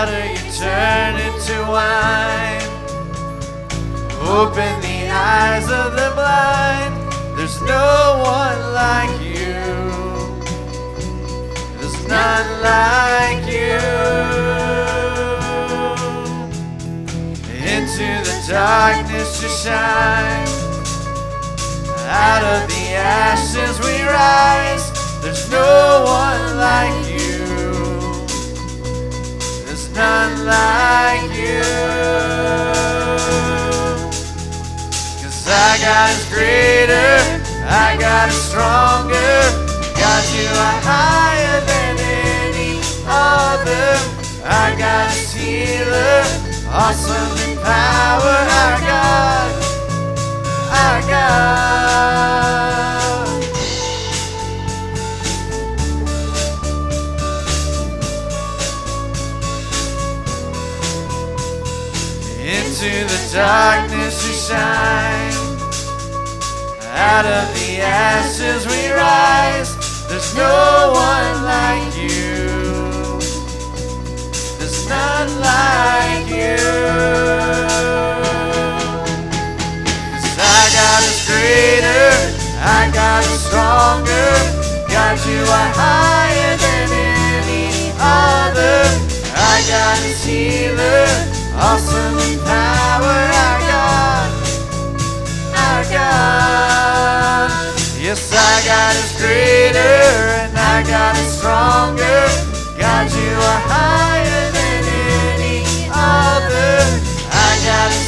water you turn into wine. Open the eyes of the blind. There's no one like you. There's none like you. Into the darkness you shine. Out of the ashes we rise. There's no one like none like you. Cause I got is greater, I got is stronger. God, you are higher than any other. I got is healer, awesome in power. Our God, our God. Into the darkness you shine. Out of the ashes we rise. There's no one like you. There's none like you. 'Cause I got is greater. I got is stronger. God, you are higher than any other. I got is healer. Awesome power. Yes, greater and stronger. God, you are higher than any other.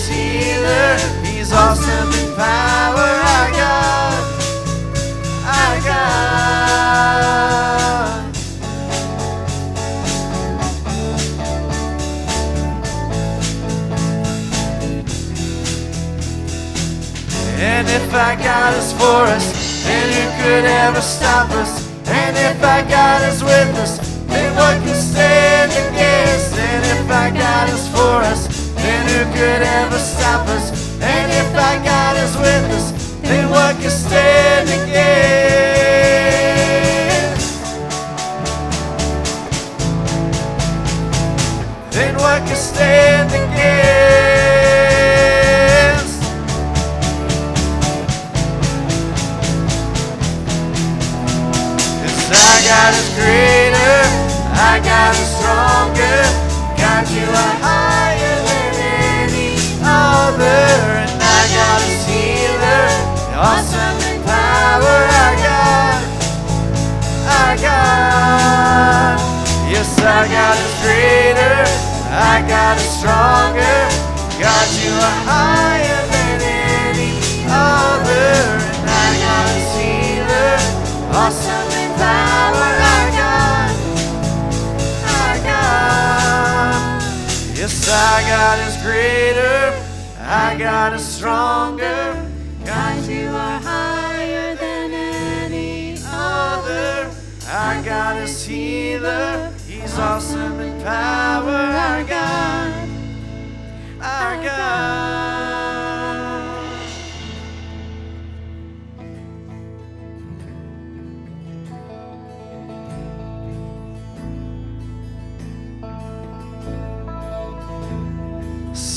Healer. He's awesome in power. And if our God is for us, then who could ever stop us? And if our God is with us, then what can stand against? And if our God is for us, then who could ever stop us? And if our God is with us, then what can stand against? Then what can stand is greater, I got is stronger. God, you are higher than any other, and I got is healer, awesome in power. Our God, our God. Yes, I got is greater, I got is stronger. God, you are higher than any other, and I got is healer, awesome in power. Yes, I got is greater, I got is stronger. God, you are higher than any other. Our God is healer, He's awesome in power. Our God, our God.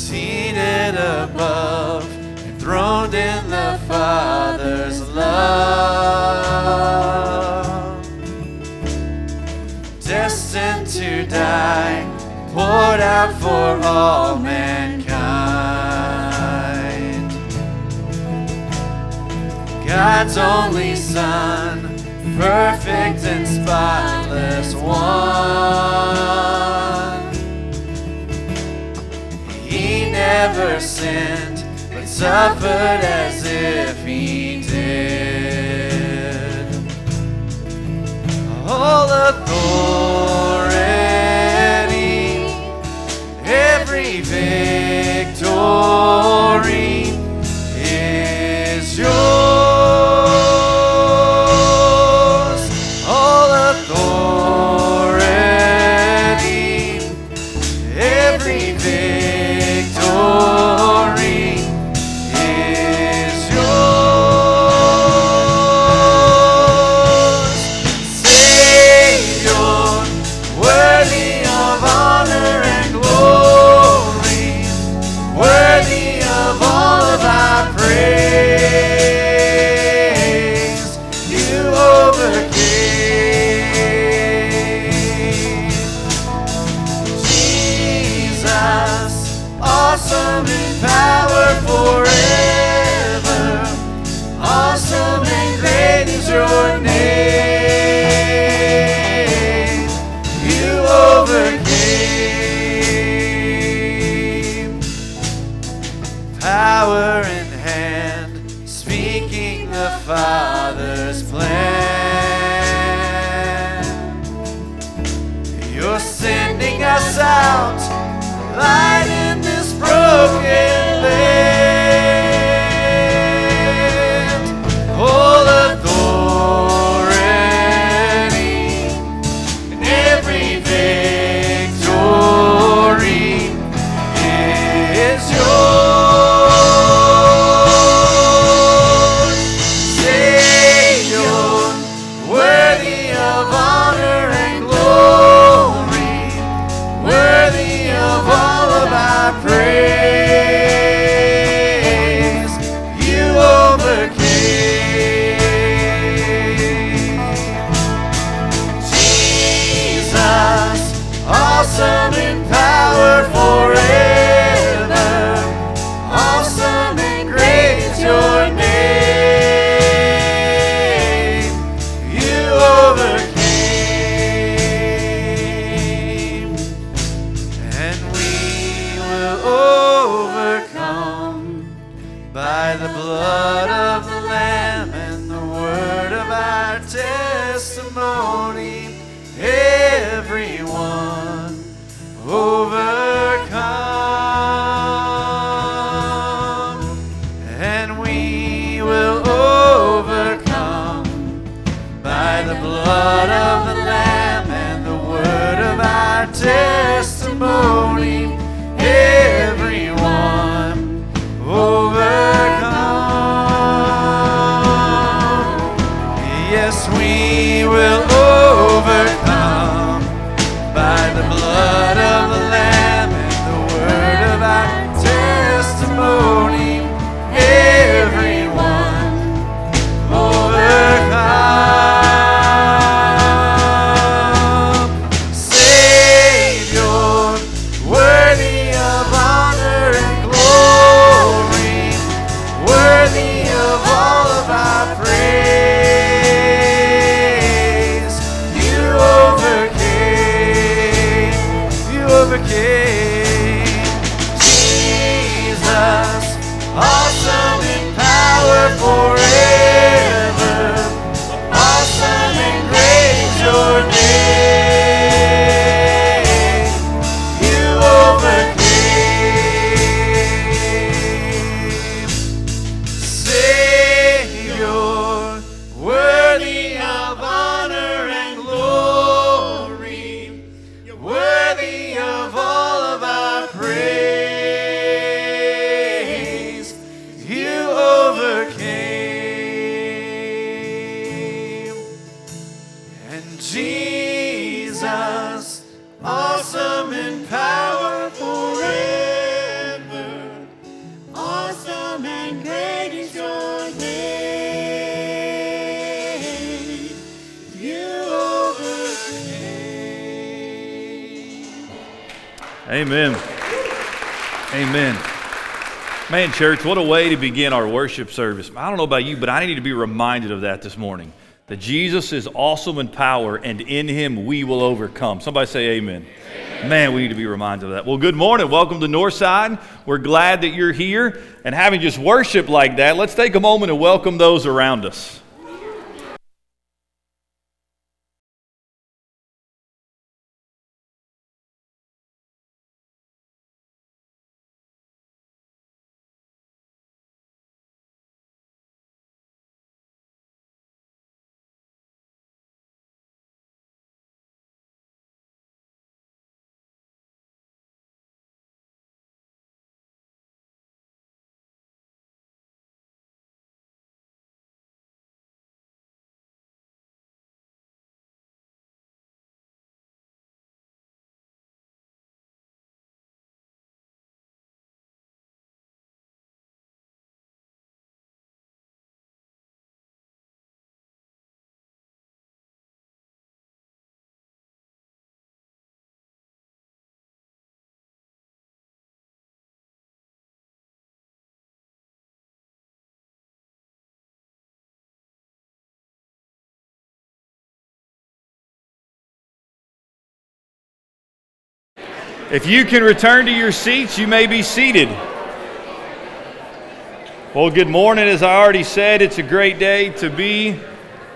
Seated above, enthroned in the Father's love, destined to die, poured out for all mankind. God's only Son, perfect and spotless one. Never sinned, but suffered as if he did. All authority, every victory is yours. Awesome Man, church, what a way to begin our worship service. I don't know about you, but I need to be reminded of that this morning. That Jesus is awesome in power, and in him we will overcome. Somebody say amen. Man, we need to be reminded of that. Well, good morning. Welcome to Northside. We're glad that you're here. And having just worship like that, let's take a moment and welcome those around us. If you can return to your seats, you may be seated. Well, good morning. As I already said, it's a great day to be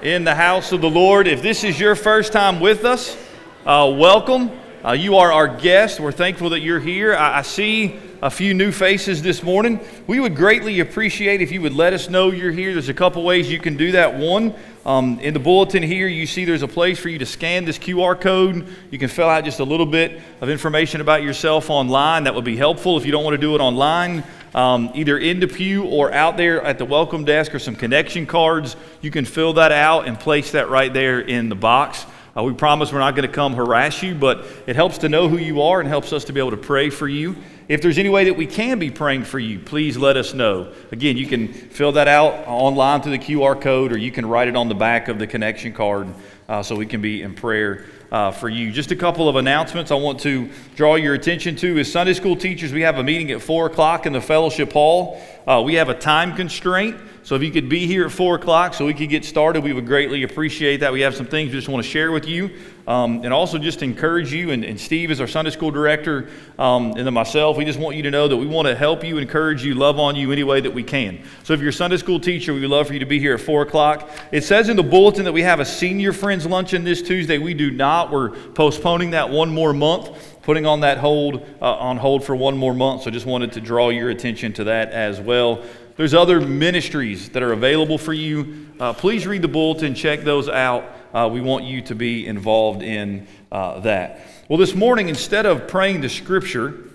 in the house of the Lord. If this is your first time with us, uh, welcome. Uh, you are our guest. We're thankful that you're here. I, I, see a few new faces this morning. We would greatly appreciate if you would let us know you're here. There's a couple ways you can do that. One, um, in the bulletin here, you see there's a place for you to scan this QR code. You can fill out just a little bit of information about yourself online. That would be helpful if you don't want to do it online. Um, either in the pew or out there at the welcome desk or some connection cards. You can fill that out and place that right there in the box. Uh, we promise we're not going to come harass you, but it helps to know who you are and helps us to be able to pray for you. If there's any way that we can be praying for you, please let us know. Again, you can fill that out online through the QR code, or you can write it on the back of the connection card uh, so we can be in prayer uh, for you. Just a couple of announcements I want to draw your attention to is Sunday school teachers. We have a meeting at 4 o'clock in the fellowship hall. Uh, we have a time constraint. So if you could be here at 4 o'clock so we could get started, we would greatly appreciate that. We have some things we just want to share with you. Um, and also just encourage you, and, and, Steve is our Sunday school director, um, and then myself, we just want you to know that we want to help you, encourage you, love on you any way that we can. So if you're a Sunday school teacher, we would love for you to be here at 4 o'clock. It says in the bulletin that we have a senior friends luncheon this Tuesday. We do not. We're postponing that one more month putting on that hold uh, on hold for one more month so just wanted to draw your attention to that as well there's other ministries that are available for you. Uh, please read the bulletin, check those out. Uh, we want you to be involved in uh, that. Well, this morning, instead of praying the scripture,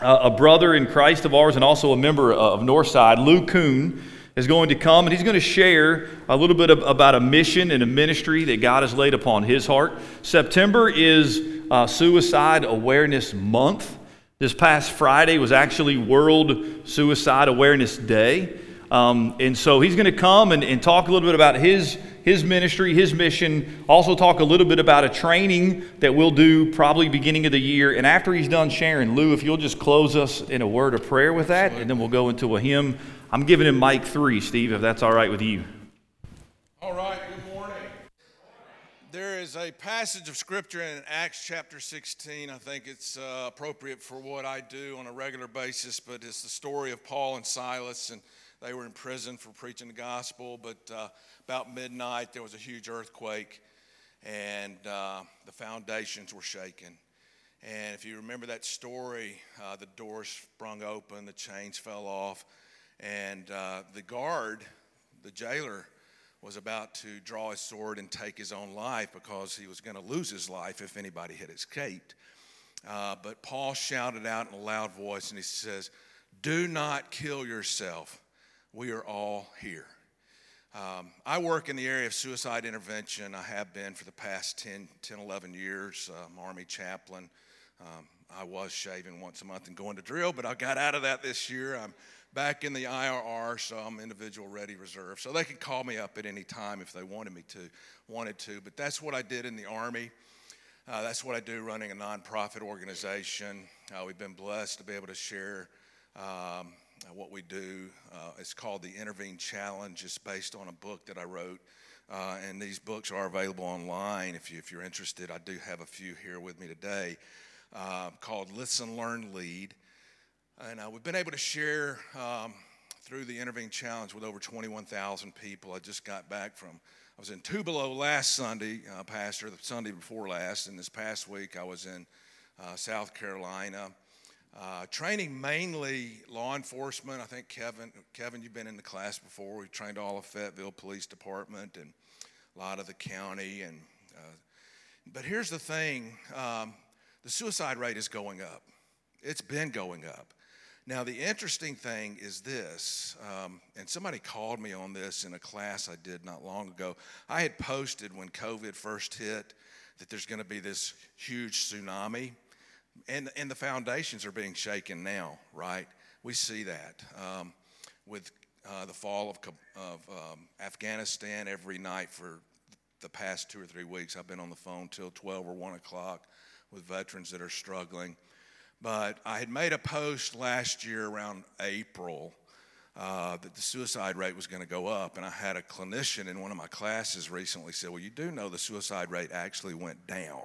uh, a brother in Christ of ours and also a member of Northside, Lou Kuhn, is going to come and he's going to share a little bit of, about a mission and a ministry that God has laid upon his heart. September is uh, Suicide Awareness Month. This past Friday was actually World Suicide Awareness Day. Um, and so he's going to come and, and talk a little bit about his, his ministry, his mission, also talk a little bit about a training that we'll do probably beginning of the year. And after he's done sharing, Lou, if you'll just close us in a word of prayer with that, and then we'll go into a hymn. I'm giving him mic three, Steve, if that's all right with you. All right there is a passage of scripture in Acts chapter 16. I think it's uh, appropriate for what I do on a regular basis, but it's the story of Paul and Silas, and they were in prison for preaching the gospel. But uh, about midnight, there was a huge earthquake, and uh, the foundations were shaken. And if you remember that story, uh, the doors sprung open, the chains fell off, and uh, the guard, the jailer, was about to draw his sword and take his own life because he was going to lose his life if anybody had escaped. Uh, but Paul shouted out in a loud voice and he says, Do not kill yourself. We are all here. Um, I work in the area of suicide intervention. I have been for the past 10, 10 11 years. Uh, I'm Army chaplain. Um, I was shaving once a month and going to drill, but I got out of that this year. I'm back in the IRR, some individual ready reserve. So they could call me up at any time if they wanted me to, wanted to. But that's what I did in the Army. Uh, that's what I do running a nonprofit organization. Uh, we've been blessed to be able to share um, what we do. Uh, it's called the Intervene Challenge. It's based on a book that I wrote. Uh, and these books are available online if, you, if you're interested. I do have a few here with me today uh, called Listen, Learn, Lead. And uh, we've been able to share um, through the Intervene Challenge with over 21,000 people. I just got back from, I was in Tupelo last Sunday, uh, Pastor, the Sunday before last, and this past week I was in uh, South Carolina. Uh, training mainly law enforcement. I think Kevin, Kevin, you've been in the class before. We trained all of Fayetteville Police Department and a lot of the county. And uh, but here's the thing: um, the suicide rate is going up. It's been going up. Now, the interesting thing is this, um, and somebody called me on this in a class I did not long ago. I had posted when COVID first hit that there's going to be this huge tsunami, and, and the foundations are being shaken now, right? We see that. Um, with uh, the fall of, of um, Afghanistan every night for the past two or three weeks, I've been on the phone till 12 or 1 o'clock with veterans that are struggling. But I had made a post last year around April uh, that the suicide rate was going to go up. And I had a clinician in one of my classes recently said, Well, you do know the suicide rate actually went down.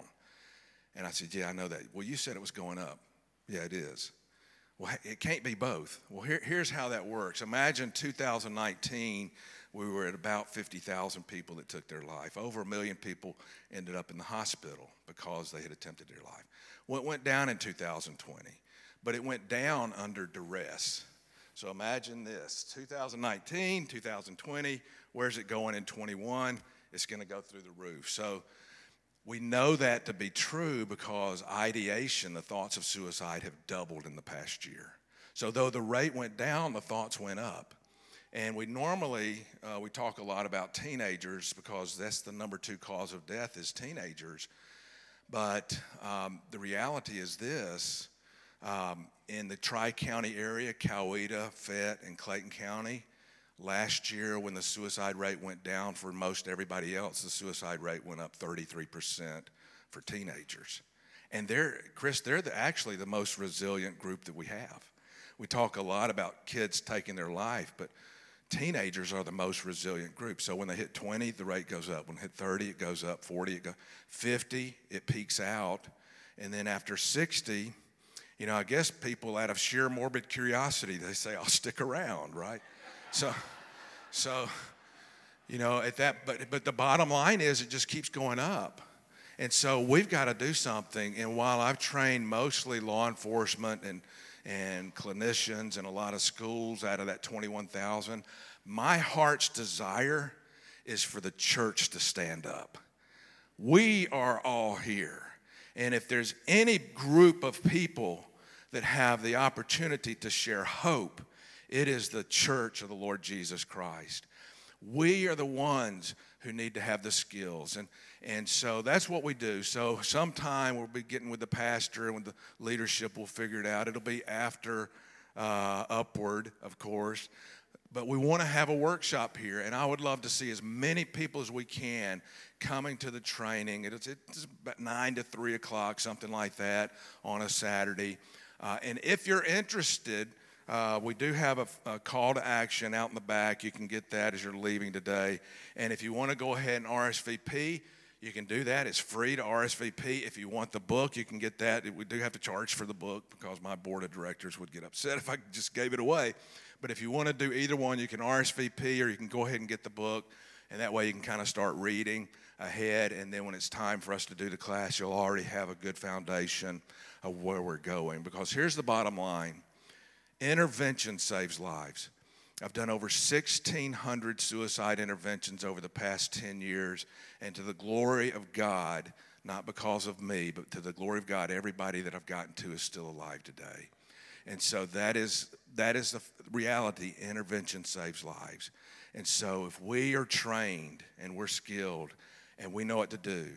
And I said, Yeah, I know that. Well, you said it was going up. Yeah, it is. Well, it can't be both. Well, here, here's how that works. Imagine 2019 we were at about 50,000 people that took their life. Over a million people ended up in the hospital because they had attempted their life. Well, it went down in 2020, but it went down under duress. So imagine this 2019, 2020, where's it going in 21? It's going to go through the roof. So we know that to be true because ideation, the thoughts of suicide, have doubled in the past year. So though the rate went down, the thoughts went up. And we normally uh, we talk a lot about teenagers because that's the number two cause of death is teenagers. But um, the reality is this: um, in the Tri-County area, Coweta, Fayette, and Clayton County, last year when the suicide rate went down for most everybody else, the suicide rate went up 33% for teenagers. And they're, Chris, they're the, actually the most resilient group that we have. We talk a lot about kids taking their life, but teenagers are the most resilient group. So when they hit 20, the rate goes up. When they hit 30, it goes up. 40, it goes. 50, it peaks out. And then after 60, you know, I guess people out of sheer morbid curiosity, they say, I'll stick around, right? So, so, you know, at that, but, but the bottom line is it just keeps going up. And so we've got to do something. And while I've trained mostly law enforcement and and clinicians and a lot of schools out of that 21,000. My heart's desire is for the church to stand up. We are all here. And if there's any group of people that have the opportunity to share hope, it is the church of the Lord Jesus Christ. We are the ones who need to have the skills. And, and so that's what we do. So sometime we'll be getting with the pastor and with the leadership, we'll figure it out. It'll be after uh, Upward, of course. But we want to have a workshop here, and I would love to see as many people as we can coming to the training. It's, it's about 9 to 3 o'clock, something like that, on a Saturday. Uh, and if you're interested, uh, we do have a, a, call to action out in the back. You can get that as you're leaving today. And if you want to go ahead and RSVP, you can do that. It's free to RSVP. If you want the book, you can get that. We do have to charge for the book because my board of directors would get upset if I just gave it away. But if you want to do either one, you can RSVP or you can go ahead and get the book. And that way you can kind of start reading ahead. And then when it's time for us to do the class, you'll already have a good foundation of where we're going. Because here's the bottom line Intervention saves lives. I've done over 1,600 suicide interventions over the past 10 years, and to the glory of God, not because of me, but to the glory of God, everybody that I've gotten to is still alive today. And so that is, that is the reality. Intervention saves lives. And so if we are trained and we're skilled and we know what to do,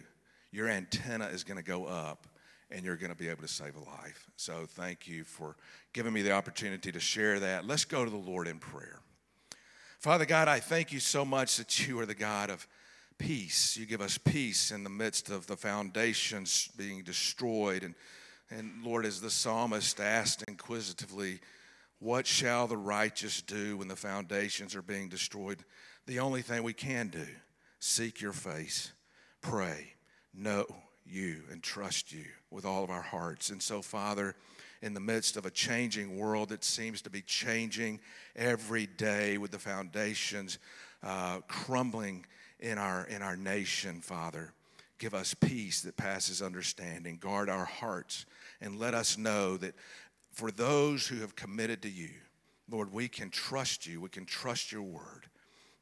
your antenna is going to go up and you're going to be able to save a life. So thank you for giving me the opportunity to share that. Let's go to the Lord in prayer. Father God, I thank you so much that you are the God of peace. You give us peace in the midst of the foundations being destroyed. And, and Lord, as the psalmist asked inquisitively, what shall the righteous do when the foundations are being destroyed? The only thing we can do, seek your face, pray, know you and trust you with all of our hearts. And so, Father, in the midst of a changing world that seems to be changing every day with the foundations uh, crumbling in our, in our nation, Father, give us peace that passes understanding. Guard our hearts and let us know that for those who have committed to you, Lord, we can trust you. We can trust your word.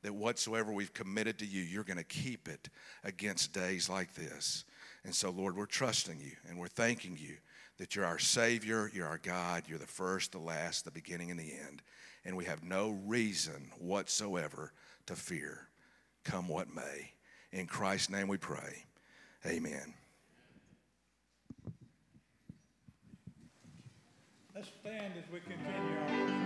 That whatsoever we've committed to you, you're going to keep it against days like this. And so, Lord, we're trusting you and we're thanking you that you're our Savior, you're our God, you're the first, the last, the beginning, and the end. And we have no reason whatsoever to fear, come what may. In Christ's name we pray. Amen. Let's stand as we continue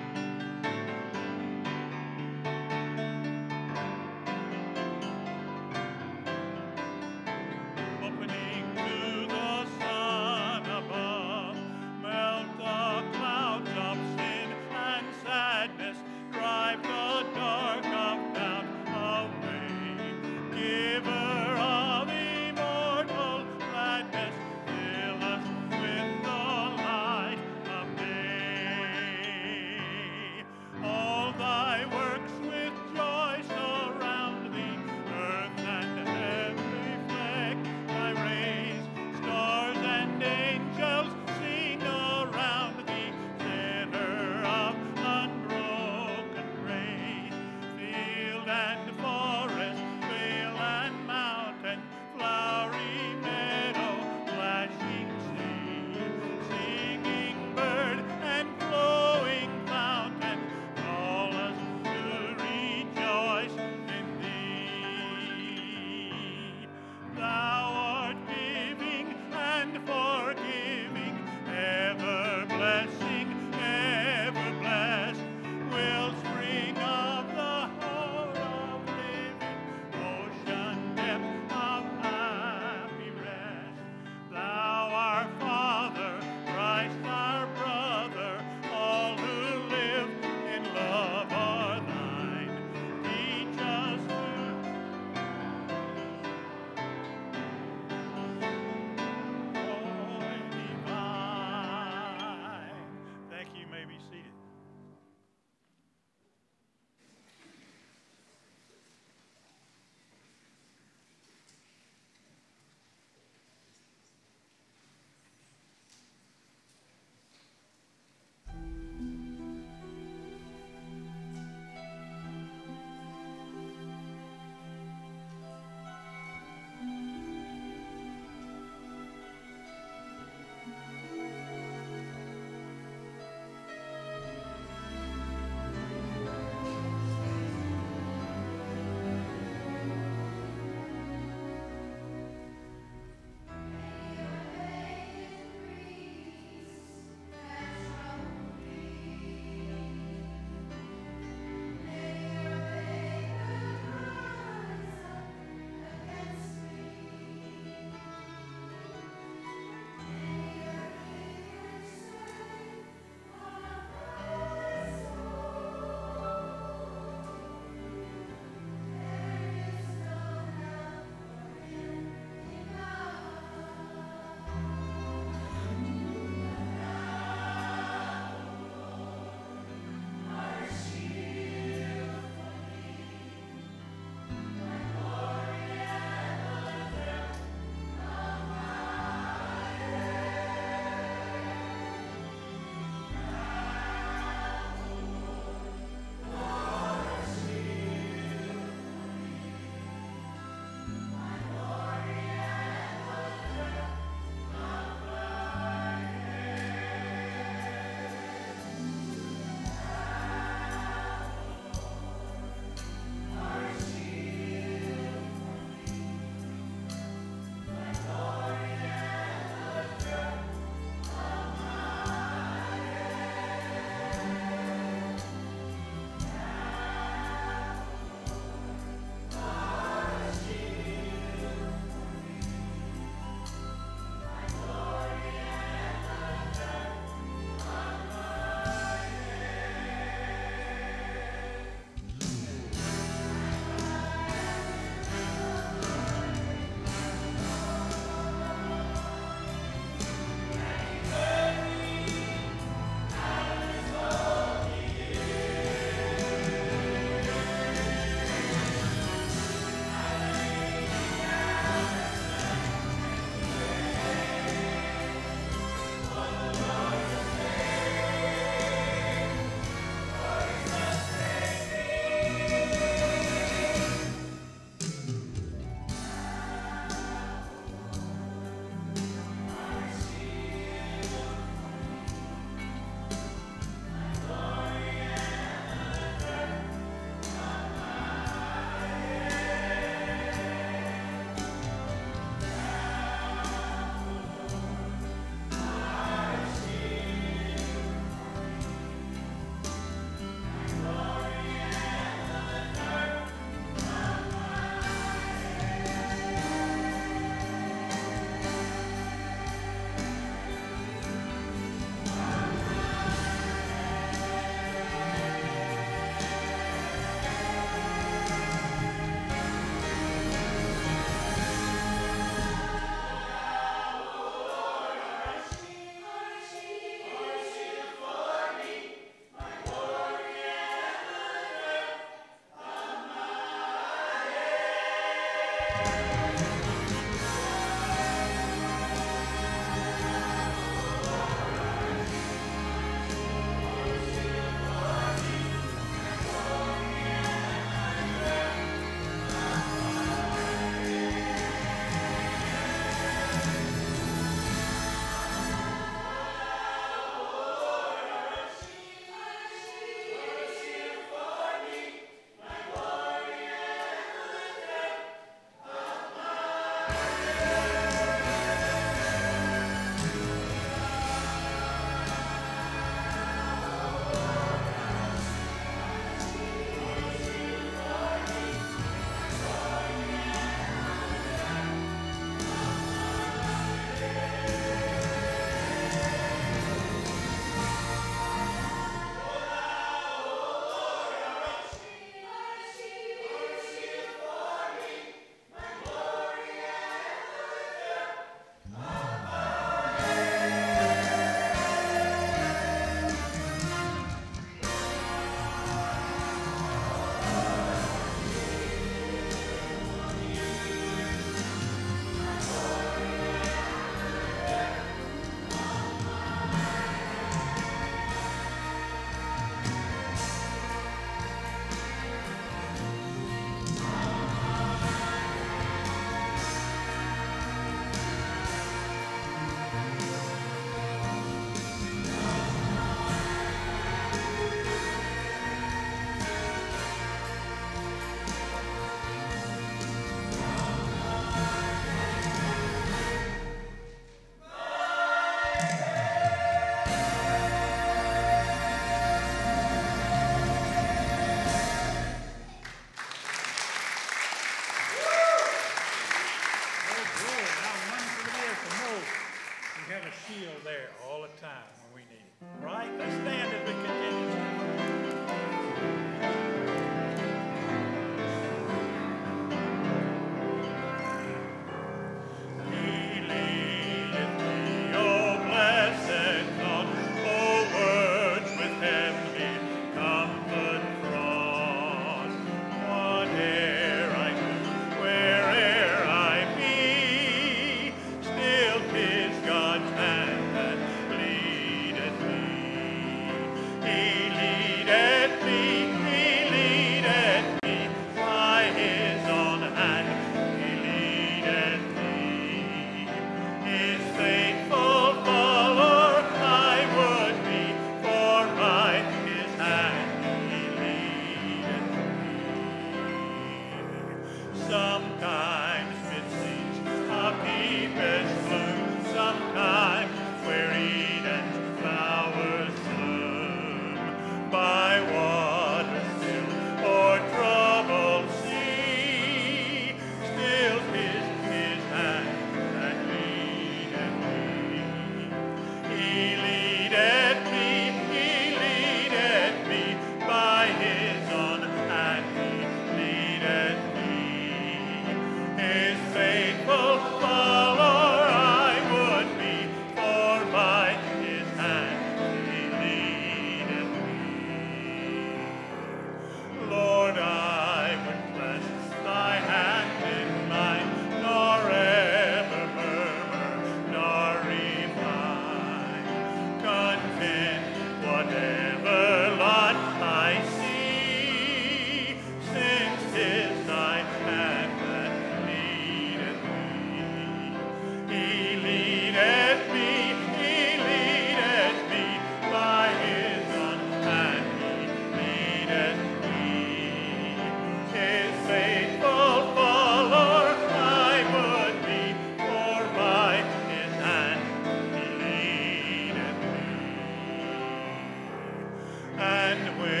And when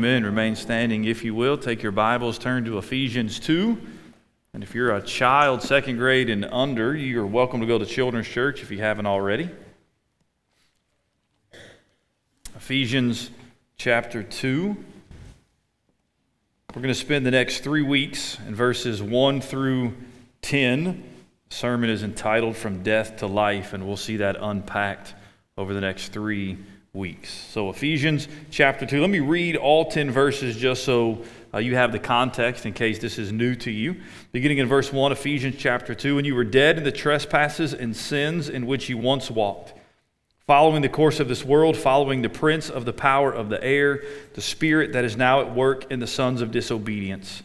Amen. Remain standing if you will. Take your Bibles, turn to Ephesians 2. And if you're a child, second grade and under, you're welcome to go to Children's Church if you haven't already. Ephesians chapter 2. We're going to spend the next three weeks in verses 1 through 10. The sermon is entitled From Death to Life, and we'll see that unpacked over the next three weeks. So, Ephesians chapter 2. Let me read all 10 verses just so uh, you have the context in case this is new to you. Beginning in verse 1, Ephesians chapter 2. And you were dead in the trespasses and sins in which you once walked following the course of this world, following the prince of the power of the air, the spirit that is now at work in the sons of disobedience,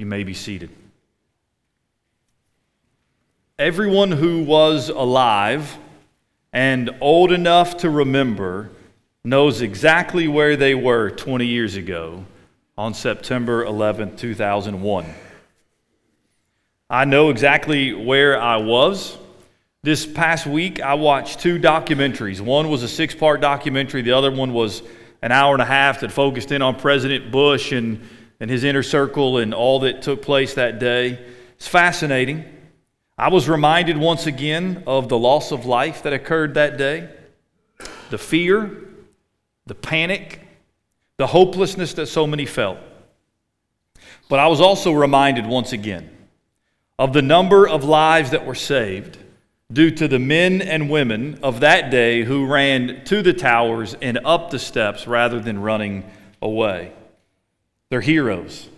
You may be seated. Everyone who was alive and old enough to remember knows exactly where they were 20 years ago on September 11, 2001. I know exactly where I was. This past week, I watched two documentaries. One was a six part documentary, the other one was an hour and a half that focused in on President Bush and, and his inner circle and all that took place that day. It's fascinating. I was reminded once again of the loss of life that occurred that day, the fear, the panic, the hopelessness that so many felt. But I was also reminded once again of the number of lives that were saved due to the men and women of that day who ran to the towers and up the steps rather than running away. They're heroes.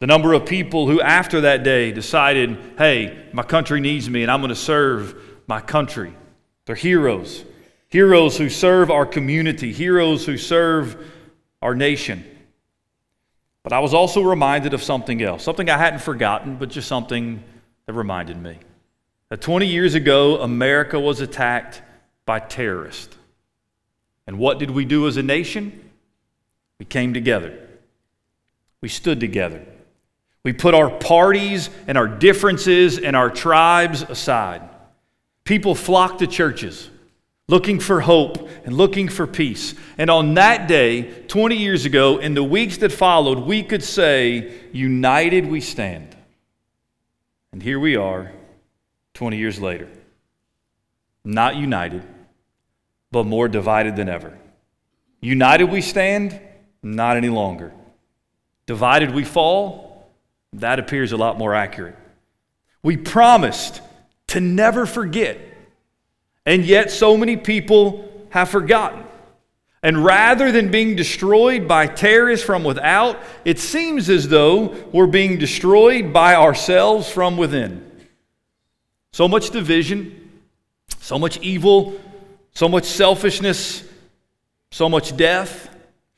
The number of people who, after that day, decided, hey, my country needs me and I'm going to serve my country. They're heroes. Heroes who serve our community, heroes who serve our nation. But I was also reminded of something else, something I hadn't forgotten, but just something that reminded me. That 20 years ago, America was attacked by terrorists. And what did we do as a nation? We came together. We stood together. We put our parties and our differences and our tribes aside. People flocked to churches looking for hope and looking for peace. And on that day, 20 years ago, in the weeks that followed, we could say, United we stand. And here we are, 20 years later. Not united, but more divided than ever. United we stand, not any longer. Divided we fall, that appears a lot more accurate. We promised to never forget and yet, so many people have forgotten. And rather than being destroyed by terrorists from without, it seems as though we're being destroyed by ourselves from within. So much division, so much evil, so much selfishness, so much death,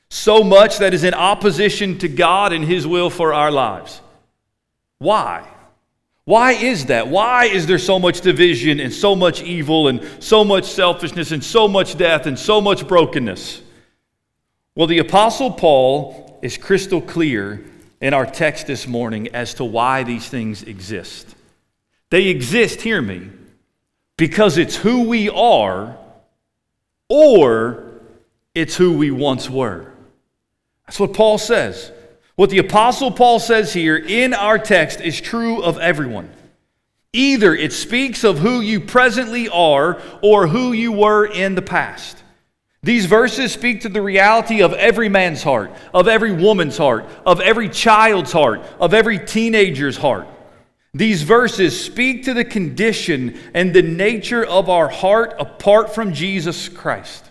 so much that is in opposition to God and His will for our lives. Why? Why is that? Why is there so much division and so much evil and so much selfishness and so much death and so much brokenness? Well, the Apostle Paul is crystal clear in our text this morning as to why these things exist. They exist, hear me, because it's who we are or it's who we once were. That's what Paul says. What the Apostle Paul says here in our text is true of everyone. Either it speaks of who you presently are or who you were in the past. These verses speak to the reality of every man's heart, of every woman's heart, of every child's heart, of every teenager's heart. These verses speak to the condition and the nature of our heart apart from Jesus Christ.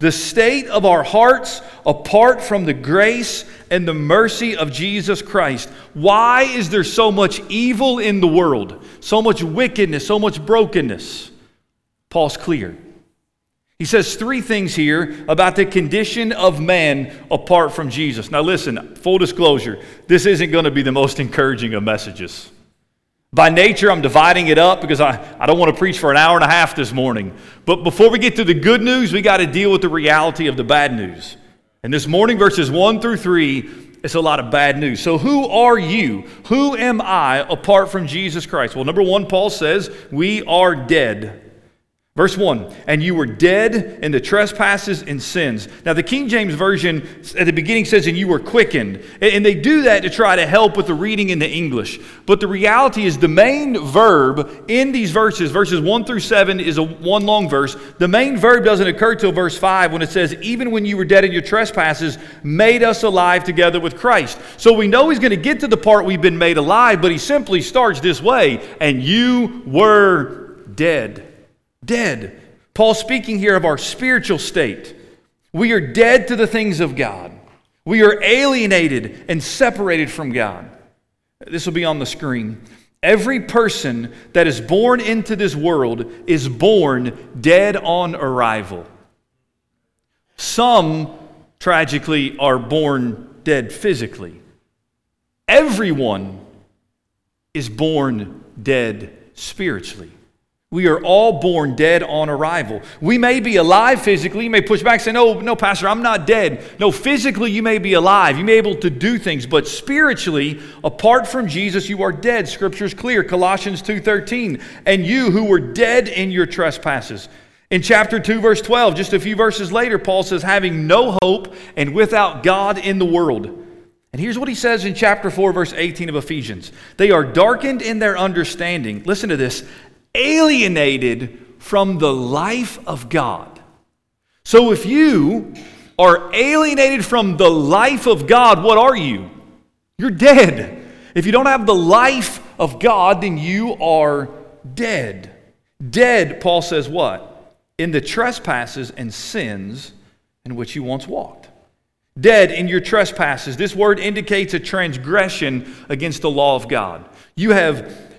The state of our hearts apart from the grace and the mercy of Jesus Christ. Why is there so much evil in the world? So much wickedness, so much brokenness? Paul's clear. He says three things here about the condition of man apart from Jesus. Now, listen, full disclosure, this isn't going to be the most encouraging of messages. By nature, I'm dividing it up because I, I don't want to preach for an hour and a half this morning. But before we get to the good news, we got to deal with the reality of the bad news. And this morning, verses 1 through 3, it's a lot of bad news. So, who are you? Who am I apart from Jesus Christ? Well, number one, Paul says, we are dead. Verse 1 And you were dead in the trespasses and sins. Now, the King James Version at the beginning says, And you were quickened. And they do that to try to help with the reading in the English. But the reality is, the main verb in these verses, verses 1 through 7, is a one long verse. The main verb doesn't occur till verse 5 when it says, Even when you were dead in your trespasses, made us alive together with Christ. So we know he's going to get to the part we've been made alive, but he simply starts this way And you were dead dead. Paul speaking here of our spiritual state. We are dead to the things of God. We are alienated and separated from God. This will be on the screen. Every person that is born into this world is born dead on arrival. Some, tragically, are born dead physically. Everyone is born dead spiritually. We are all born dead on arrival. We may be alive physically. You may push back and say, No, no, Pastor, I'm not dead. No, physically, you may be alive. You may be able to do things, but spiritually, apart from Jesus, you are dead. Scripture's clear. Colossians 2:13. And you who were dead in your trespasses. In chapter 2, verse 12, just a few verses later, Paul says, having no hope and without God in the world. And here's what he says in chapter 4, verse 18 of Ephesians They are darkened in their understanding. Listen to this alienated from the life of God. So if you are alienated from the life of God, what are you? You're dead. If you don't have the life of God, then you are dead. Dead, Paul says, what? In the trespasses and sins in which you once walked. Dead in your trespasses. This word indicates a transgression against the law of God. You have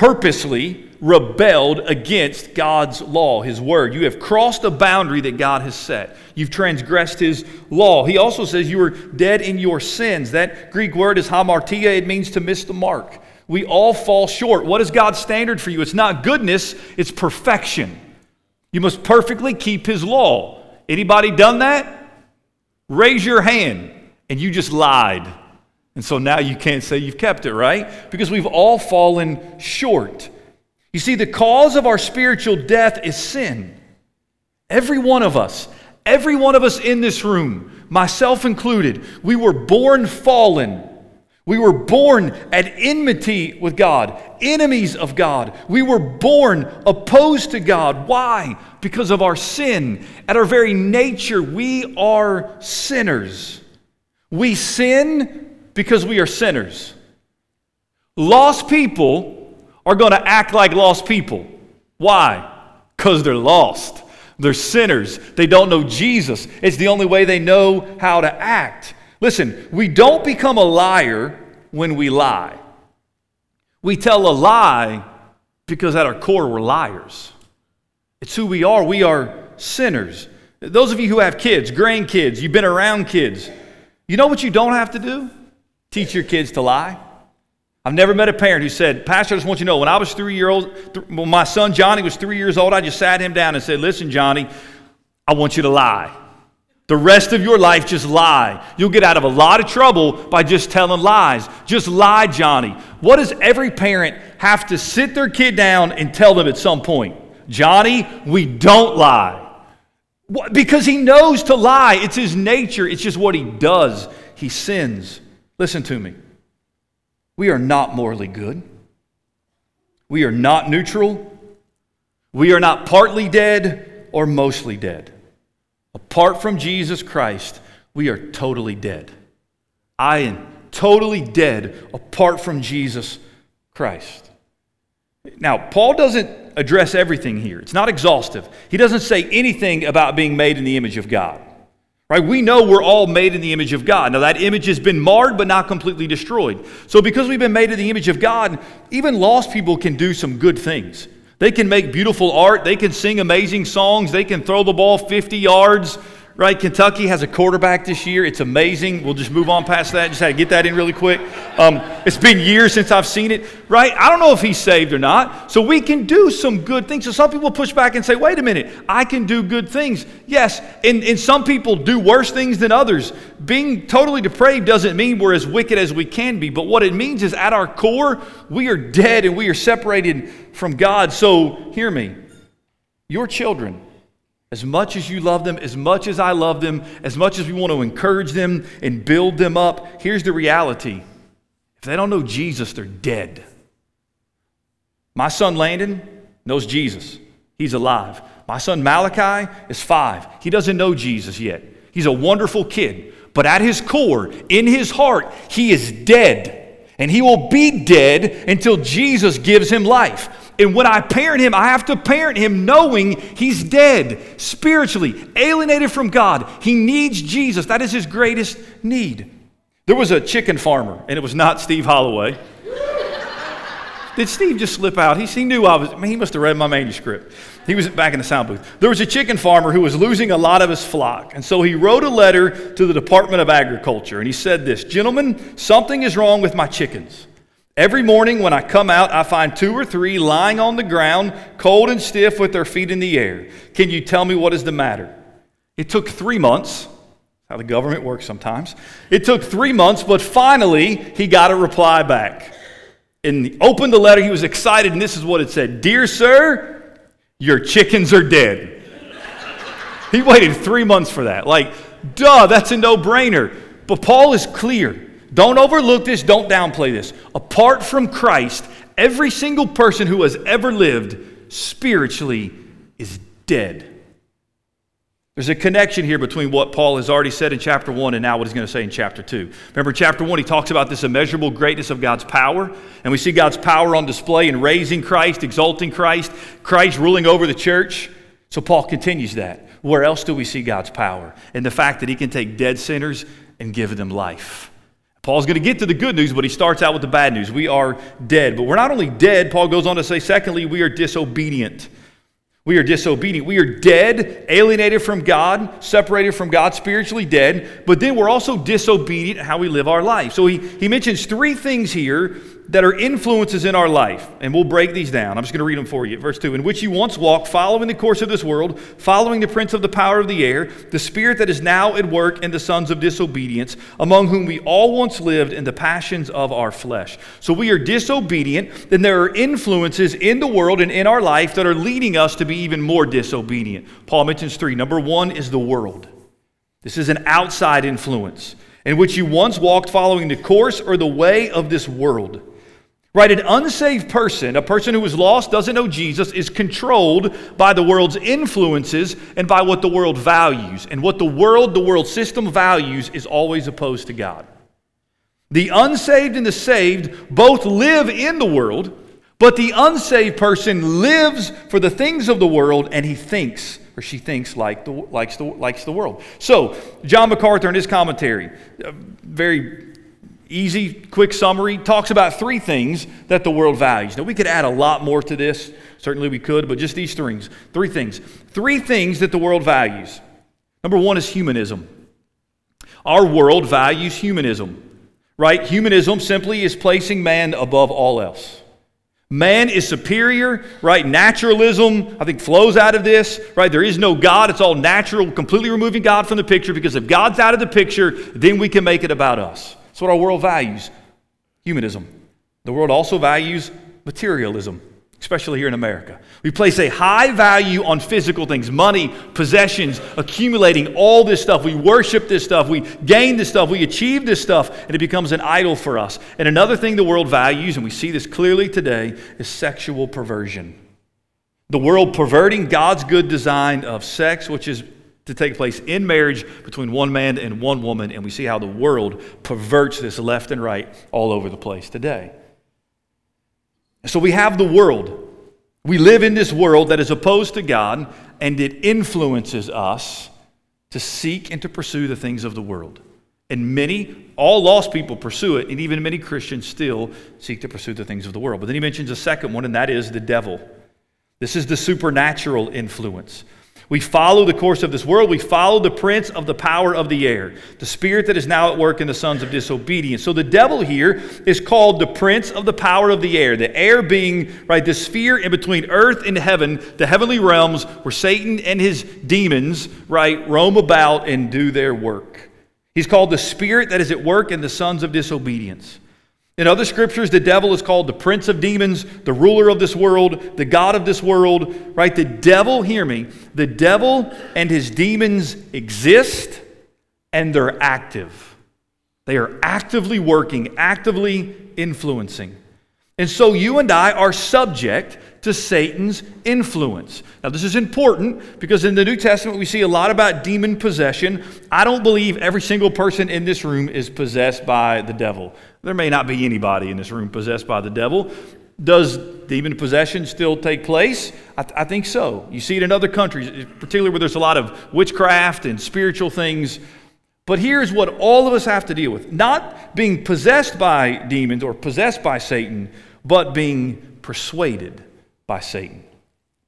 purposely rebelled against God's law, His word. You have crossed a boundary that God has set. You've transgressed His law. He also says you were dead in your sins. That Greek word is hamartia, it means to miss the mark. We all fall short. What is God's standard for you? It's not goodness, it's perfection. You must perfectly keep His law. Anybody done that? Raise your hand. And you just lied. And so now you can't say you've kept it, right? Because we've all fallen short. You see, the cause of our spiritual death is sin. Every one of us, every one of us in this room, myself included, we were born fallen. We were born at enmity with God, enemies of God. We were born opposed to God. Why? Because of our sin. At our very nature, we are sinners. We sin because we are sinners. Lost people are going to act like lost people. Why? Because they're lost. They're sinners. They don't know Jesus. It's the only way they know how to act. Listen, we don't become a liar when we lie. We tell a lie because at our core we're liars. It's who we are. We are sinners. Those of you who have kids, grandkids, you've been around kids, you know what you don't have to do? Teach your kids to lie. I've never met a parent who said, Pastor, I just want you to know, when I was three years old, th- when my son Johnny was three years old, I just sat him down and said, Listen, Johnny, I want you to lie. The rest of your life, just lie. You'll get out of a lot of trouble by just telling lies. Just lie, Johnny. What does every parent have to sit their kid down and tell them at some point? Johnny, we don't lie. Because he knows to lie. It's his nature, it's just what he does. He sins. Listen to me. We are not morally good. We are not neutral. We are not partly dead or mostly dead. Apart from Jesus Christ, we are totally dead. I am totally dead apart from Jesus Christ. Now, Paul doesn't address everything here. It's not exhaustive. He doesn't say anything about being made in the image of God. Right? We know we're all made in the image of God. Now, that image has been marred but not completely destroyed. So, because we've been made in the image of God, even lost people can do some good things. They can make beautiful art, they can sing amazing songs, they can throw the ball 50 yards, right? Kentucky has a quarterback this year. It's amazing. We'll just move on past that. Just had to get that in really quick. Um, it's been years since I've seen it, right? I don't know if he's saved or not. So we can do some good things. So some people push back and say, wait a minute, I can do good things. Yes, and, and some people do worse things than others. Being totally depraved doesn't mean we're as wicked as we can be, but what it means is at our core, we are dead and we are separated from God. So hear me. Your children, as much as you love them, as much as I love them, as much as we want to encourage them and build them up, here's the reality. If they don't know Jesus, they're dead. My son Landon knows Jesus, he's alive. My son Malachi is five, he doesn't know Jesus yet. He's a wonderful kid, but at his core, in his heart, he is dead. And he will be dead until Jesus gives him life. And when I parent him, I have to parent him knowing he's dead, spiritually, alienated from God. He needs Jesus. That is his greatest need. There was a chicken farmer, and it was not Steve Holloway. Did Steve just slip out? He, he knew I was, I mean, he must have read my manuscript. He was back in the sound booth. There was a chicken farmer who was losing a lot of his flock. And so he wrote a letter to the Department of Agriculture. And he said this Gentlemen, something is wrong with my chickens. Every morning when I come out, I find two or three lying on the ground, cold and stiff with their feet in the air. Can you tell me what is the matter? It took three months. How the government works sometimes. It took three months, but finally he got a reply back. And he opened the letter, he was excited, and this is what it said Dear sir, your chickens are dead. he waited three months for that. Like, duh, that's a no brainer. But Paul is clear. Don't overlook this, don't downplay this. Apart from Christ, every single person who has ever lived spiritually is dead. There's a connection here between what Paul has already said in chapter 1 and now what he's going to say in chapter 2. Remember, chapter 1, he talks about this immeasurable greatness of God's power, and we see God's power on display in raising Christ, exalting Christ, Christ ruling over the church. So Paul continues that. Where else do we see God's power? In the fact that he can take dead sinners and give them life. Paul's going to get to the good news, but he starts out with the bad news. We are dead. But we're not only dead, Paul goes on to say, secondly, we are disobedient. We are disobedient. We are dead, alienated from God, separated from God, spiritually dead, but then we're also disobedient in how we live our life. So he, he mentions three things here that are influences in our life. And we'll break these down. I'm just going to read them for you. Verse 2 In which you once walked, following the course of this world, following the prince of the power of the air, the spirit that is now at work in the sons of disobedience, among whom we all once lived in the passions of our flesh. So we are disobedient, then there are influences in the world and in our life that are leading us to be even more disobedient. Paul mentions three. Number one is the world. This is an outside influence in which you once walked following the course or the way of this world. Right? An unsaved person, a person who is lost, doesn't know Jesus, is controlled by the world's influences and by what the world values. And what the world, the world system values, is always opposed to God. The unsaved and the saved both live in the world, but the unsaved person lives for the things of the world and he thinks or she thinks like the, likes, the, likes the world. So, John MacArthur in his commentary, uh, very easy, quick summary, talks about three things that the world values. Now, we could add a lot more to this. Certainly we could, but just these three, things. three things. Three things that the world values. Number one is humanism. Our world values humanism, right? Humanism simply is placing man above all else. Man is superior, right? Naturalism, I think, flows out of this, right? There is no God. It's all natural, completely removing God from the picture because if God's out of the picture, then we can make it about us. That's what our world values humanism. The world also values materialism, especially here in America. We place a high value on physical things money, possessions, accumulating all this stuff. We worship this stuff. We gain this stuff. We achieve this stuff, and it becomes an idol for us. And another thing the world values, and we see this clearly today, is sexual perversion. The world perverting God's good design of sex, which is to take place in marriage between one man and one woman, and we see how the world perverts this left and right all over the place today. So we have the world. We live in this world that is opposed to God, and it influences us to seek and to pursue the things of the world. And many, all lost people pursue it, and even many Christians still seek to pursue the things of the world. But then he mentions a second one, and that is the devil. This is the supernatural influence. We follow the course of this world. We follow the prince of the power of the air, the spirit that is now at work in the sons of disobedience. So the devil here is called the prince of the power of the air. The air being, right, the sphere in between earth and heaven, the heavenly realms where Satan and his demons, right, roam about and do their work. He's called the spirit that is at work in the sons of disobedience. In other scriptures, the devil is called the prince of demons, the ruler of this world, the God of this world, right? The devil, hear me, the devil and his demons exist and they're active. They are actively working, actively influencing. And so you and I are subject to Satan's influence. Now, this is important because in the New Testament we see a lot about demon possession. I don't believe every single person in this room is possessed by the devil. There may not be anybody in this room possessed by the devil. Does demon possession still take place? I, th- I, think so. You see it in other countries, particularly where there's a lot of witchcraft and spiritual things. But here's what all of us have to deal with not being possessed by demons or possessed by Satan, but being persuaded by Satan,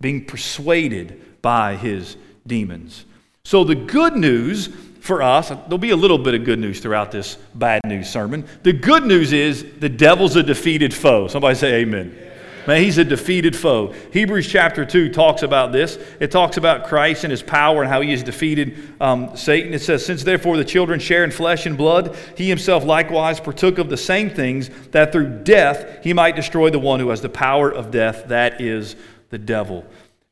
being persuaded by his demons. So the good news for us, there'll be a little bit of good news throughout this bad news sermon. The good news is the devil's a defeated foe. Somebody say amen. Man, he's a defeated foe. Hebrews chapter 2 talks about this. It talks about Christ and his power and how he has defeated um, Satan. It says, Since therefore the children share in flesh and blood, he himself likewise partook of the same things, that through death he might destroy the one who has the power of death, that is the devil.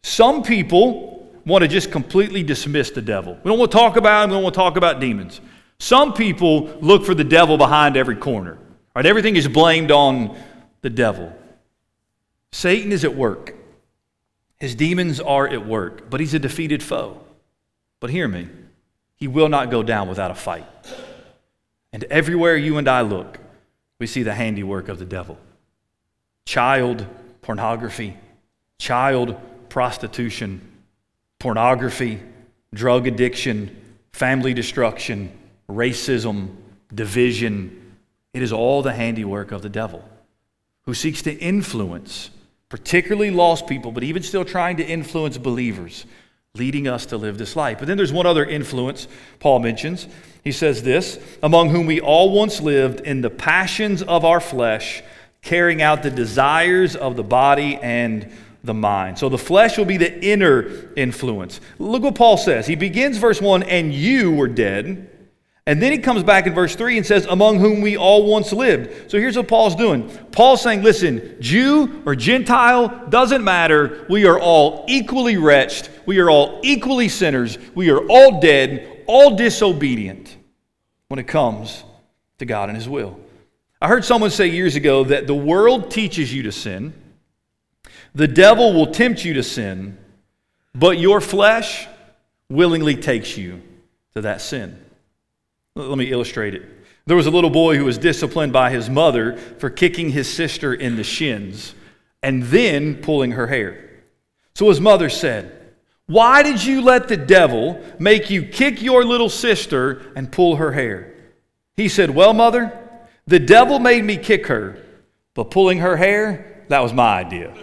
Some people want to just completely dismiss the devil. We don't want to talk about him, we don't want to talk about demons. Some people look for the devil behind every corner. Right? Everything is blamed on the devil. Satan is at work. His demons are at work, but he's a defeated foe. But hear me, he will not go down without a fight. And everywhere you and I look, we see the handiwork of the devil child pornography, child prostitution, pornography, drug addiction, family destruction, racism, division. It is all the handiwork of the devil who seeks to influence particularly lost people, but even still trying to influence believers, leading us to live this life. But then there's one other influence Paul mentions. He says this among whom we all once lived in the passions of our flesh, carrying out the desires of the body and the mind. So the flesh will be the inner influence. Look what Paul says. He begins verse 1 and you were dead and then he comes back in verse 3 and says, Among whom we all once lived. So here's what Paul's doing Paul's saying, Listen, Jew or Gentile, doesn't matter. We are all equally wretched. We are all equally sinners. We are all dead, all disobedient when it comes to God and His will. I heard someone say years ago that the world teaches you to sin, the devil will tempt you to sin, but your flesh willingly takes you to that sin. Let me illustrate it. There was a little boy who was disciplined by his mother for kicking his sister in the shins and then pulling her hair. So his mother said, Why did you let the devil make you kick your little sister and pull her hair? He said, Well, mother, the devil made me kick her, but pulling her hair, that was my idea.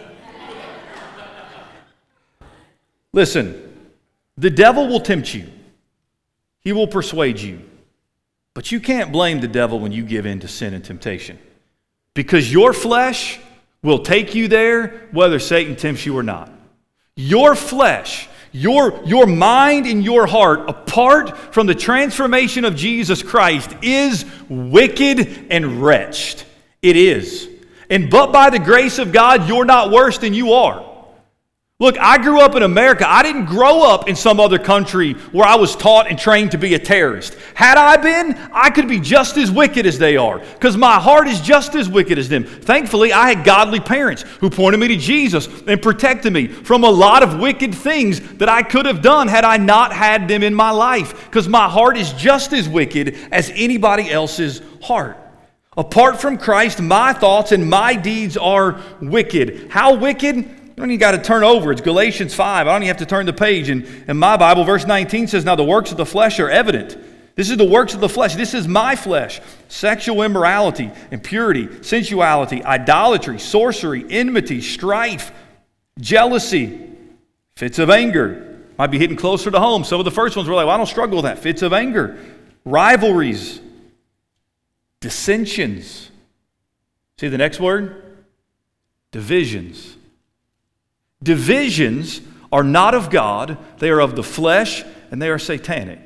Listen, the devil will tempt you, he will persuade you. But you can't blame the devil when you give in to sin and temptation because your flesh will take you there whether Satan tempts you or not. Your flesh, your, your mind and your heart, apart from the transformation of Jesus Christ, is wicked and wretched. It is. And but by the grace of God, you're not worse than you are. Look, I grew up in America. I didn't grow up in some other country where I was taught and trained to be a terrorist. Had I been, I could be just as wicked as they are because my heart is just as wicked as them. Thankfully, I had godly parents who pointed me to Jesus and protected me from a lot of wicked things that I could have done had I not had them in my life because my heart is just as wicked as anybody else's heart. Apart from Christ, my thoughts and my deeds are wicked. How wicked? You don't even got to turn over. It's Galatians 5. I don't even have to turn the page. And in my Bible, verse 19 says, Now the works of the flesh are evident. This is the works of the flesh. This is my flesh. Sexual immorality, impurity, sensuality, idolatry, sorcery, enmity, strife, jealousy, fits of anger. Might be hitting closer to home. Some of the first ones were like, well, I don't struggle with that. Fits of anger, rivalries, dissensions. See the next word? Divisions. Divisions are not of God, they are of the flesh, and they are satanic.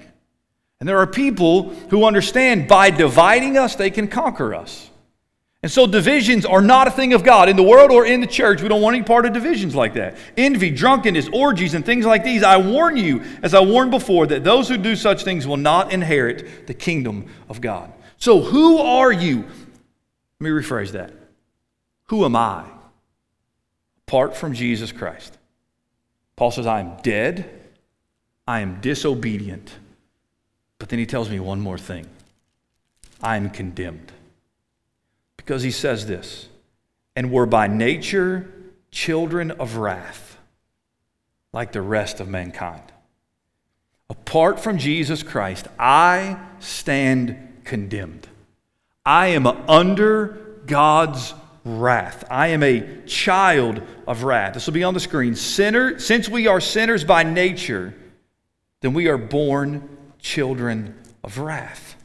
And there are people who understand by dividing us, they can conquer us. And so divisions are not a thing of God. In the world or in the church, we don't want any part of divisions like that. Envy, drunkenness, orgies, and things like these. I warn you, as I warned before, that those who do such things will not inherit the kingdom of God. So who are you? Let me rephrase that. Who am I? Apart from Jesus Christ. Paul says, I am dead, I am disobedient. But then he tells me one more thing I am condemned. Because he says this, and we're by nature children of wrath, like the rest of mankind. Apart from Jesus Christ, I stand condemned. I am under God's wrath. I am a child of wrath. This will be on the screen. Sinner, since we are sinners by nature, then we are born children of wrath.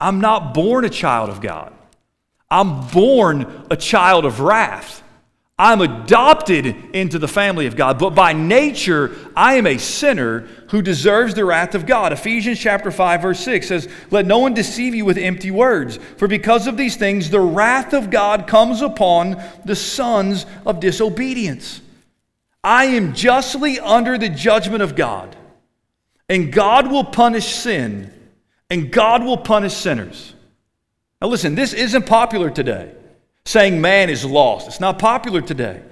I'm not born a child of God. I'm born a child of wrath. I'm adopted into the family of God, but by nature, I am a sinner who deserves the wrath of God. Ephesians chapter 5 verse 6 says, "Let no one deceive you with empty words, for because of these things the wrath of God comes upon the sons of disobedience." I am justly under the judgment of God, and God will punish sin, and God will punish sinners. Now listen, this isn't popular today saying man is lost. It's not popular today.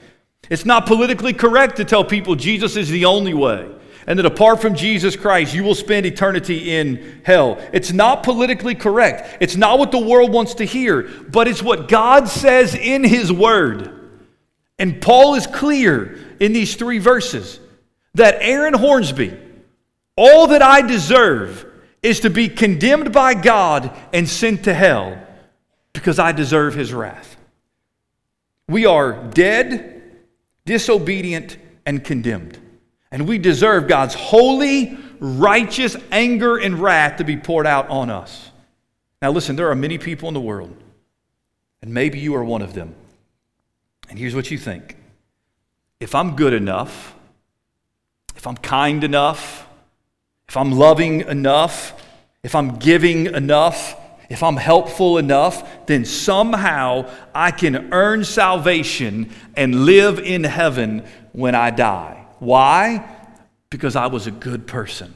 It's not politically correct to tell people Jesus is the only way and that apart from Jesus Christ, you will spend eternity in hell. It's not politically correct. It's not what the world wants to hear, but it's what God says in His Word. And Paul is clear in these three verses that Aaron Hornsby, all that I deserve is to be condemned by God and sent to hell because I deserve His wrath. We are dead, disobedient, and condemned. And we deserve God's holy, righteous anger and wrath to be poured out on us. Now, listen, there are many people in the world, and maybe you are one of them. And here's what you think if I'm good enough, if I'm kind enough, if I'm loving enough, if I'm giving enough, if I'm helpful enough, then somehow I can earn salvation and live in heaven when I die. Why? Because I was a good person.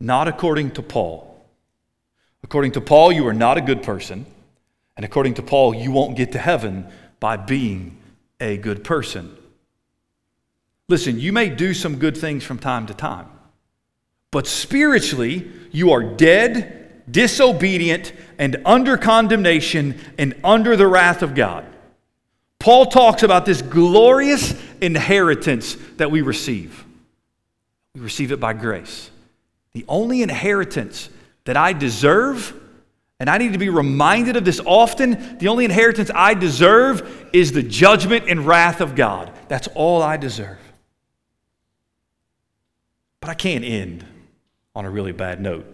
Not according to Paul. According to Paul, you are not a good person. And according to Paul, you won't get to heaven by being a good person. Listen, you may do some good things from time to time. But spiritually, you are dead, disobedient, and under condemnation and under the wrath of God. Paul talks about this glorious inheritance that we receive. We receive it by grace. The only inheritance that I deserve, and I need to be reminded of this often, the only inheritance I deserve is the judgment and wrath of God. That's all I deserve. But I can't end on a really bad note.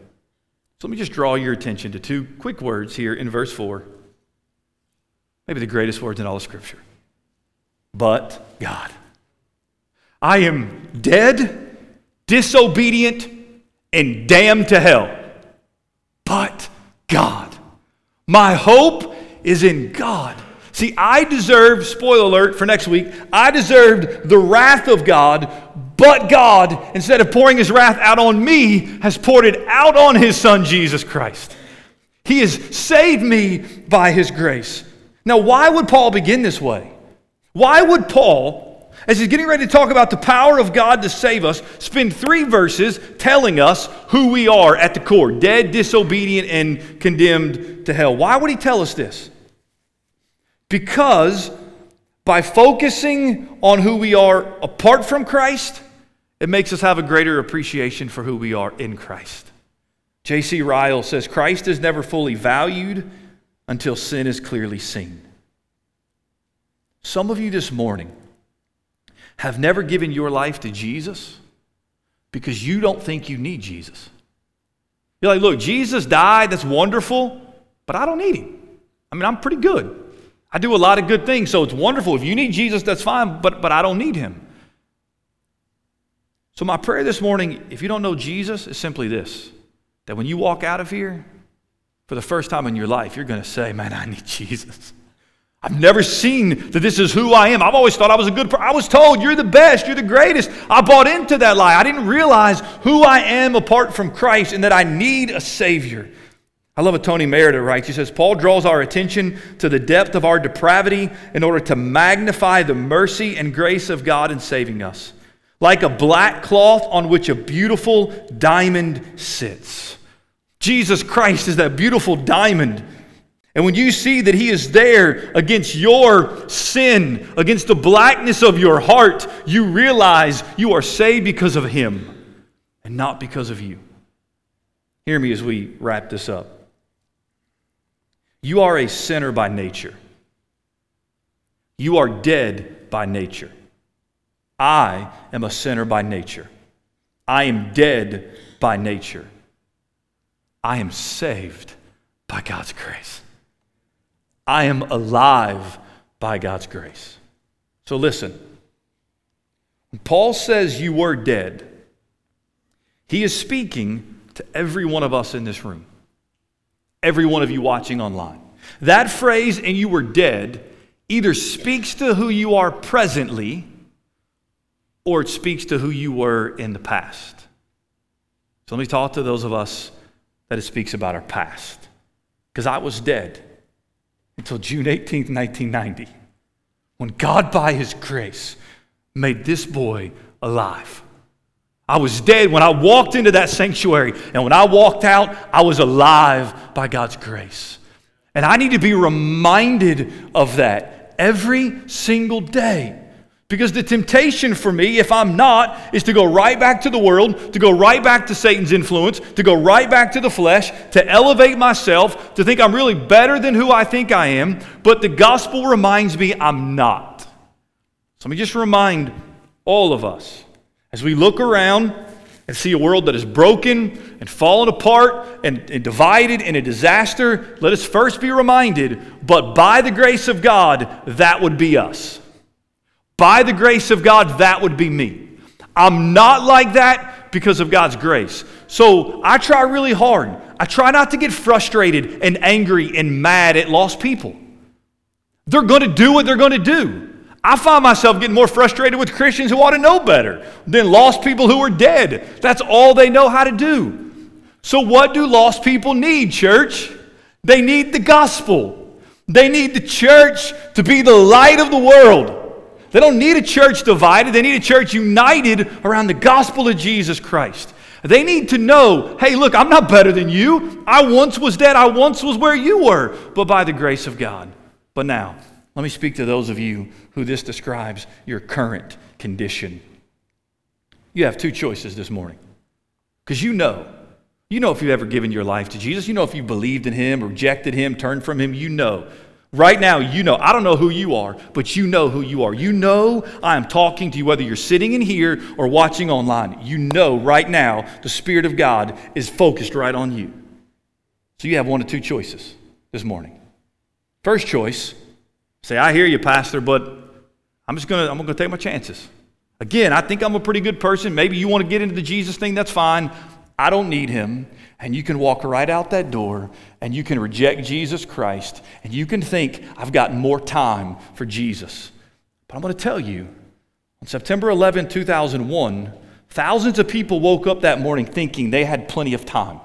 So let me just draw your attention to two quick words here in verse 4. Maybe the greatest words in all of Scripture. But God. I am dead, disobedient, and damned to hell. But God. My hope is in God. See, I deserve, spoiler alert for next week, I deserved the wrath of God, but God, instead of pouring his wrath out on me, has poured it out on his son, Jesus Christ. He has saved me by his grace. Now, why would Paul begin this way? Why would Paul, as he's getting ready to talk about the power of God to save us, spend three verses telling us who we are at the core dead, disobedient, and condemned to hell? Why would he tell us this? Because by focusing on who we are apart from Christ, it makes us have a greater appreciation for who we are in Christ. J.C. Ryle says Christ is never fully valued until sin is clearly seen. Some of you this morning have never given your life to Jesus because you don't think you need Jesus. You're like, look, Jesus died, that's wonderful, but I don't need him. I mean, I'm pretty good. I do a lot of good things, so it's wonderful. If you need Jesus, that's fine, but, but I don't need him. So, my prayer this morning, if you don't know Jesus, is simply this that when you walk out of here, for the first time in your life, you're going to say, Man, I need Jesus. I've never seen that this is who I am. I've always thought I was a good person. I was told you're the best, you're the greatest. I bought into that lie. I didn't realize who I am apart from Christ and that I need a Savior. I love what Tony Merida writes. He says, Paul draws our attention to the depth of our depravity in order to magnify the mercy and grace of God in saving us, like a black cloth on which a beautiful diamond sits. Jesus Christ is that beautiful diamond. And when you see that He is there against your sin, against the blackness of your heart, you realize you are saved because of Him and not because of you. Hear me as we wrap this up. You are a sinner by nature. You are dead by nature. I am a sinner by nature. I am dead by nature. I am saved by God's grace. I am alive by God's grace. So listen. When Paul says you were dead, he is speaking to every one of us in this room, every one of you watching online. That phrase, and you were dead, either speaks to who you are presently or it speaks to who you were in the past. So let me talk to those of us that it speaks about our past. Because I was dead until June 18th, 1990, when God, by His grace, made this boy alive. I was dead when I walked into that sanctuary, and when I walked out, I was alive by God's grace. And I need to be reminded of that every single day. Because the temptation for me, if I'm not, is to go right back to the world, to go right back to Satan's influence, to go right back to the flesh, to elevate myself, to think I'm really better than who I think I am. But the gospel reminds me I'm not. So let me just remind all of us as we look around and see a world that is broken and fallen apart and, and, divided in a disaster, let us first be reminded, but by the grace of God, that would be us. By the grace of God, that would be me. I'm not like that because of God's grace. So I try really hard. I try not to get frustrated and angry and mad at lost people. They're going to do what they're going to do. I find myself getting more frustrated with Christians who ought to know better than lost people who are dead. That's all they know how to do. So, what do lost people need, church? They need the gospel. They need the church to be the light of the world. They don't need a church divided, they need a church united around the gospel of Jesus Christ. They need to know hey, look, I'm not better than you. I once was dead, I once was where you were, but by the grace of God. But now, let me speak to those of you who this describes your current condition. You have two choices this morning. Because you know, you know if you've ever given your life to Jesus, you know if you believed in Him, rejected Him, turned from Him, you know Right now, you know. I don't know who you are, but you know who you are. You know I am talking to you, whether you're sitting in here or watching online. You know right now the Spirit of God is focused right on you. So you have one of two choices this morning. First choice, say, I hear you, Pastor, but I'm just gonna I'm gonna take my chances. Again, I think I'm a pretty good person. Maybe you want to get into the Jesus thing, that's fine. I don't need him. And you can walk right out that door and you can reject Jesus Christ and you can think, I've got more time for Jesus. But I'm going to tell you, on September 11, 2001, thousands of people woke up that morning thinking they had plenty of time.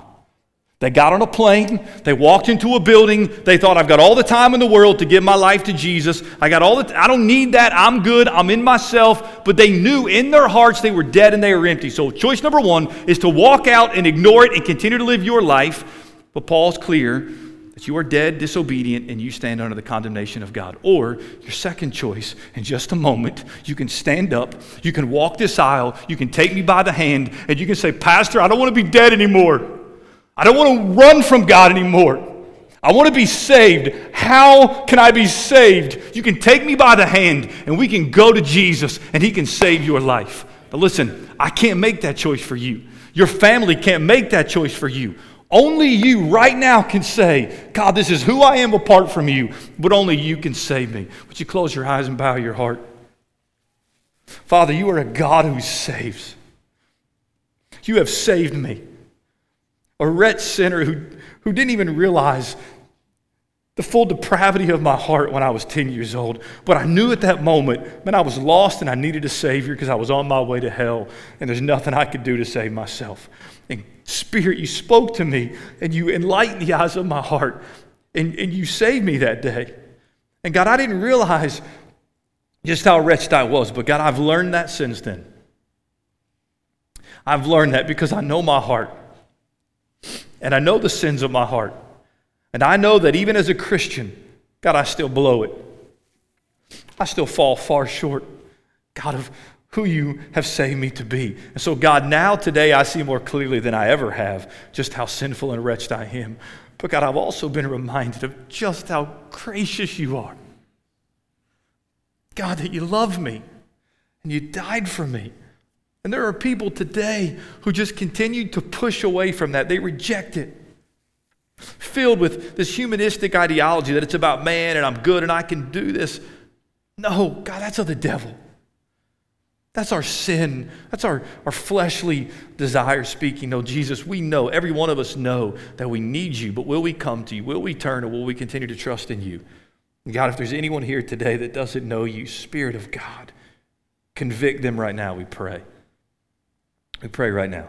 They got on a plane, they walked into a building, they thought, I've got all the time in the world to give my life to Jesus. I got all the, t- I don't need that. I'm good. I'm in myself. But they knew in their hearts they were dead and they were empty. So, choice number one is to walk out and ignore it and continue to live your life. But Paul's clear that you are dead, disobedient, and you stand under the condemnation of God. Or your second choice, in just a moment, you can stand up, you can walk this aisle, you can take me by the hand, and you can say, Pastor, I don't want to be dead anymore. I don't want to run from God anymore. I want to be saved. How can I be saved? You can take me by the hand and we can go to Jesus and He can save your life. But listen, I can't make that choice for you. Your family can't make that choice for you. Only you right now can say, God, this is who I am apart from you, but only you can save me. Would you close your eyes and bow your heart? Father, you are a God who saves. You have saved me a wretched sinner who, who didn't even realize the full depravity of my heart when I was 10 years old. But I knew at that moment, man, I was lost and I needed a Savior because I was on my way to hell and there's nothing I could do to save myself. And Spirit, you spoke to me and you enlightened the eyes of my heart and, and you saved me that day. And God, I didn't realize just how wretched I was, but God, I've learned that since then. I've learned that because I know my heart. And I know the sins of my heart. And I know that even as a Christian, God, I still blow it. I still fall far short, God, of who you have saved me to be. And so, God, now today I see more clearly than I ever have just how sinful and wretched I am. But, God, I've also been reminded of just how gracious you are. God, that you love me and you died for me And there are people today who just continue to push away from that. They reject it. Filled with this humanistic ideology that it's about man and I'm good and I can do this. No, God, that's of the devil. That's our sin. That's our, our fleshly desire speaking. No, Jesus, we know, every one of us know that we need you, but will we come to you? Will we turn or will we continue to trust in you? God, if there's anyone here today that doesn't know you, Spirit of God, convict them right now, we pray. We pray right now.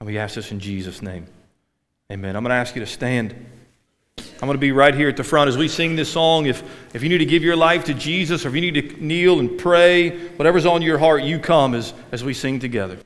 And we ask this in Jesus' name. Amen. I'm going to ask you to stand. I'm going to be right here at the front as we sing this song. If, if you need to give your life to Jesus or if you need to kneel and pray, whatever's on your heart, you come as, as we sing together.